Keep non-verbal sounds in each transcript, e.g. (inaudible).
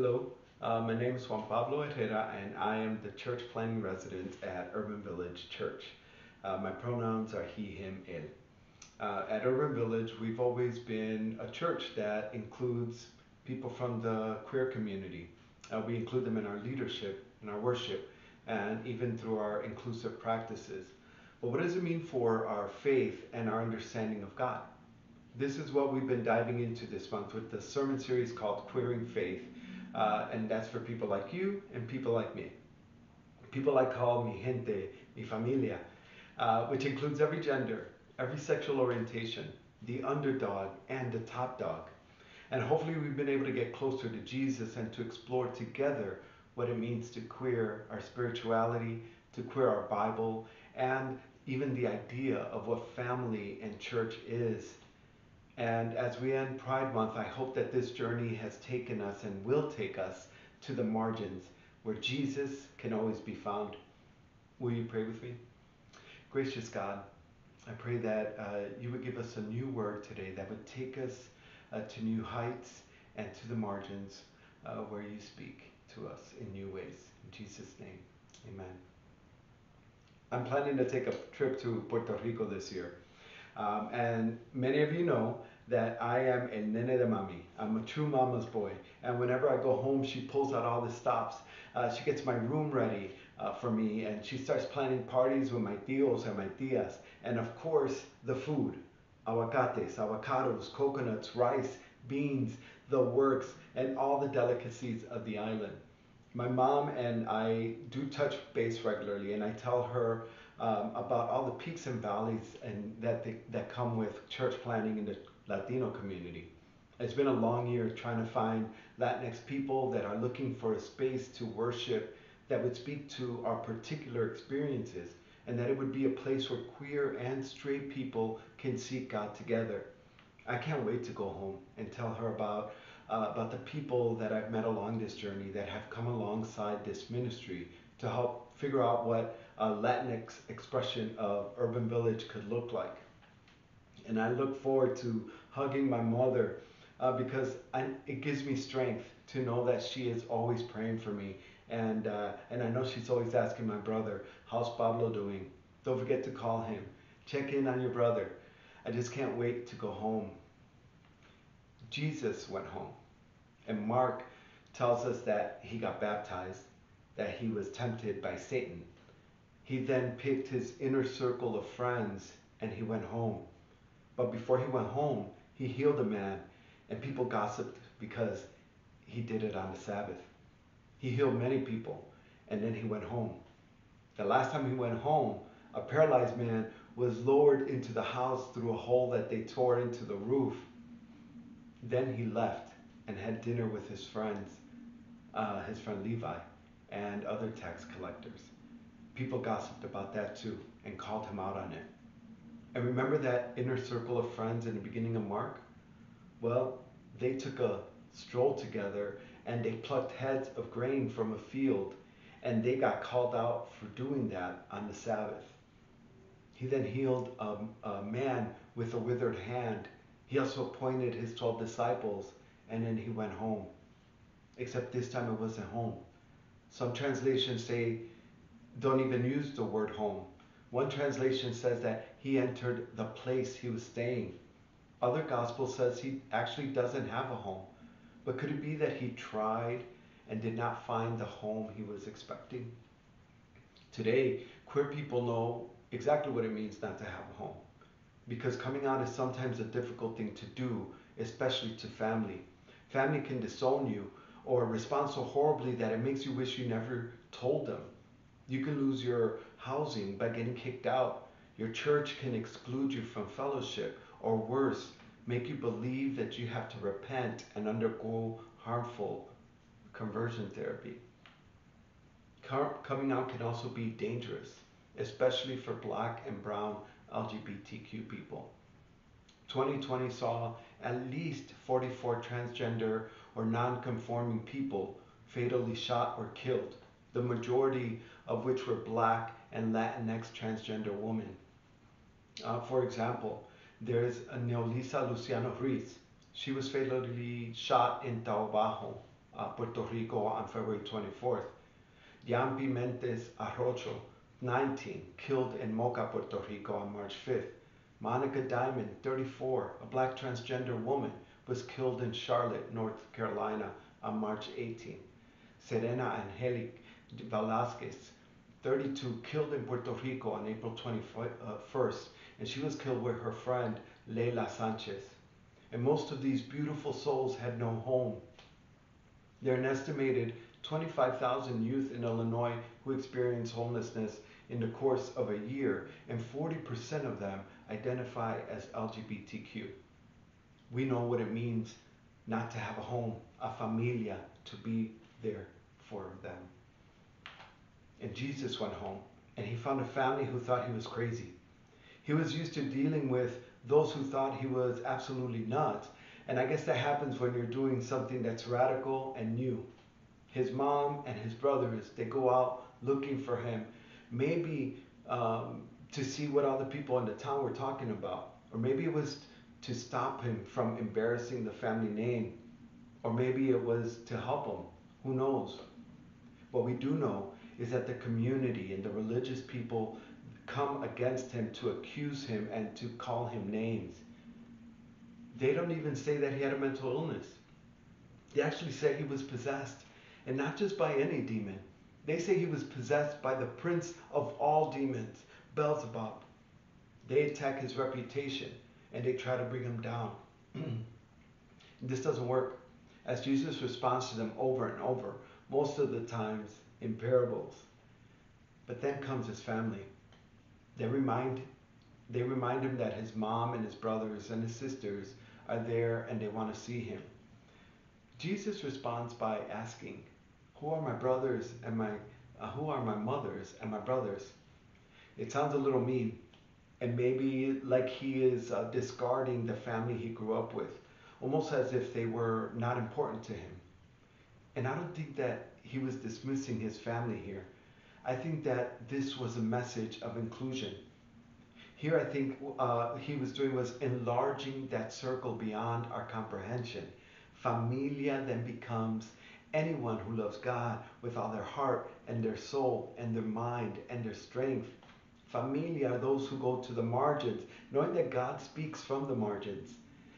Hello, uh, my name is Juan Pablo Herrera, and I am the church planning resident at Urban Village Church. Uh, my pronouns are he, him, él. Uh, at Urban Village, we've always been a church that includes people from the queer community. Uh, we include them in our leadership, in our worship, and even through our inclusive practices. But what does it mean for our faith and our understanding of God? This is what we've been diving into this month with the sermon series called Queering Faith. Uh, and that's for people like you and people like me. People I call mi gente, mi familia, uh, which includes every gender, every sexual orientation, the underdog and the top dog. And hopefully, we've been able to get closer to Jesus and to explore together what it means to queer our spirituality, to queer our Bible, and even the idea of what family and church is. And as we end Pride Month, I hope that this journey has taken us and will take us to the margins where Jesus can always be found. Will you pray with me? Gracious God, I pray that uh, you would give us a new word today that would take us uh, to new heights and to the margins uh, where you speak to us in new ways. In Jesus' name, amen. I'm planning to take a trip to Puerto Rico this year. Um, and many of you know that I am a nene de mami. I'm a true mama's boy. And whenever I go home, she pulls out all the stops. Uh, she gets my room ready uh, for me and she starts planning parties with my tios and my tias. And of course, the food aguacates, avocados, coconuts, rice, beans, the works, and all the delicacies of the island. My mom and I do touch base regularly, and I tell her um, about all the peaks and valleys and that they, that come with church planning in the Latino community. It's been a long year trying to find Latinx people that are looking for a space to worship that would speak to our particular experiences and that it would be a place where queer and straight people can seek God together. I can't wait to go home and tell her about uh, about the people that I've met along this journey that have come alongside this ministry to help figure out what a Latinx expression of Urban Village could look like. And I look forward to hugging my mother uh, because I, it gives me strength to know that she is always praying for me. And, uh, and I know she's always asking my brother, How's Pablo doing? Don't forget to call him. Check in on your brother. I just can't wait to go home. Jesus went home. And Mark tells us that he got baptized, that he was tempted by Satan. He then picked his inner circle of friends and he went home. But before he went home, he healed a man, and people gossiped because he did it on the Sabbath. He healed many people, and then he went home. The last time he went home, a paralyzed man was lowered into the house through a hole that they tore into the roof. Then he left and had dinner with his friends, uh, his friend Levi, and other tax collectors. People gossiped about that too and called him out on it. And remember that inner circle of friends in the beginning of Mark? Well, they took a stroll together and they plucked heads of grain from a field and they got called out for doing that on the Sabbath. He then healed a, a man with a withered hand. He also appointed his 12 disciples and then he went home. Except this time it wasn't home. Some translations say, don't even use the word home. One translation says that he entered the place he was staying. Other gospel says he actually doesn't have a home. But could it be that he tried and did not find the home he was expecting? Today, queer people know exactly what it means not to have a home. Because coming out is sometimes a difficult thing to do, especially to family. Family can disown you or respond so horribly that it makes you wish you never told them. You can lose your housing by getting kicked out. Your church can exclude you from fellowship, or worse, make you believe that you have to repent and undergo harmful conversion therapy. Coming out can also be dangerous, especially for black and brown LGBTQ people. 2020 saw at least 44 transgender or non-conforming people fatally shot or killed, the majority of which were black and Latinx transgender women. Uh, for example, there's a Neulisa Luciano Ruiz. She was fatally shot in Toa Baja, uh, Puerto Rico on February 24th. Yampi Méndez Arocho, 19, killed in Moca, Puerto Rico on March 5th. Monika Diamond, 34, a black transgender woman, was killed in Charlotte, North Carolina on March 18th. Serena Angelique Velasquez, 32, killed in Puerto Rico on April 21st, and she was killed with her friend Leila Sanchez. And most of these beautiful souls had no home. There are an estimated 25,000 youth in Illinois who experience homelessness in the course of a year, and 40% of them identify as LGBTQ. We know what it means not to have a home, a familia, to be there for them. And Jesus went home and he found a family who thought he was crazy. He was used to dealing with those who thought he was absolutely nuts. And I guess that happens when you're doing something that's radical and new. His mom and his brothers, they go out looking for him, maybe um, to see what other people in the town were talking about. Or maybe it was to stop him from embarrassing the family name. Or maybe it was to help him. Who knows? What we do know is that the community and the religious people come against him to accuse him and to call him names. They don't even say that he had a mental illness. They actually say he was possessed, and not just by any demon. They say he was possessed by the prince of all demons, Beelzebub. They attack his reputation and they try to bring him down. (clears throat) this doesn't work. As Jesus responds to them over and over, most of the times in parables. But then comes his family. They remind, they remind him that his mom and his brothers and his sisters are there and they want to see him. Jesus responds by asking, Who are my brothers and my uh, who are my mothers and my brothers? It sounds a little mean, and maybe like he is uh, discarding the family he grew up with, almost as if they were not important to him. And I don't think that he was dismissing his family here. I think that this was a message of inclusion. Here, I think uh, he was doing was enlarging that circle beyond our comprehension. Familia then becomes anyone who loves God with all their heart and their soul and their mind and their strength. Familia are those who go to the margins, knowing that God speaks from the margins.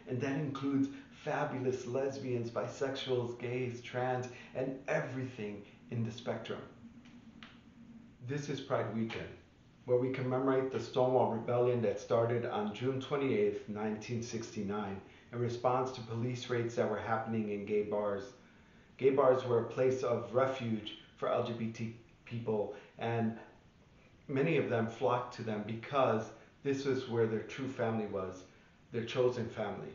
And that includes fabulous lesbians, bisexuals, gays, trans, and everything in the spectrum. This is Pride Weekend, where we commemorate the Stonewall Rebellion that started on June 28, 1969, in response to police raids that were happening in gay bars. Gay bars were a place of refuge for LGBT people, and many of them flocked to them because this was where their true family was, their chosen family.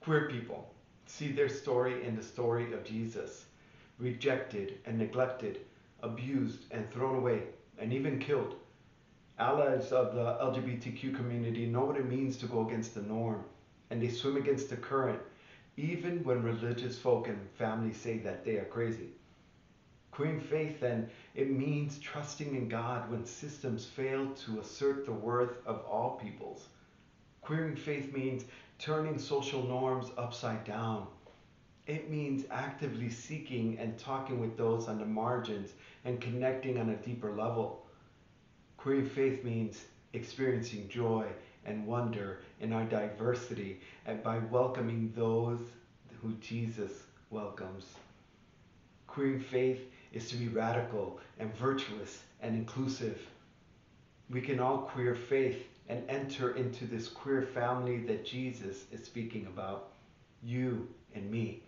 Queer people see their story in the story of Jesus, rejected and neglected, abused and thrown away, and even killed. Allies of the LGBTQ community know what it means to go against the norm, and they swim against the current, even when religious folk and families say that they are crazy. Queering faith, then, it means trusting in God when systems fail to assert the worth of all peoples. Queering faith means turning social norms upside down. It means actively seeking and talking with those on the margins and connecting on a deeper level. Queer faith means experiencing joy and wonder in our diversity and by welcoming those who Jesus welcomes. Queer faith is to be radical and virtuous and inclusive. We can all queer faith and enter into this queer family that Jesus is speaking about. You and me.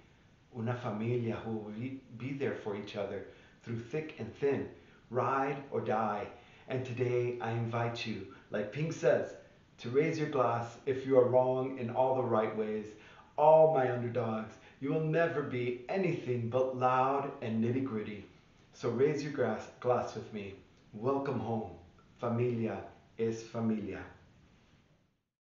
Una familia who will be there for each other through thick and thin, ride or die. And today I invite you, like Pink says, to raise your glass if you are wrong in all the right ways. All my underdogs, you will never be anything but loud and nitty gritty. So raise your glass, glass with me. Welcome home. Familia es familia.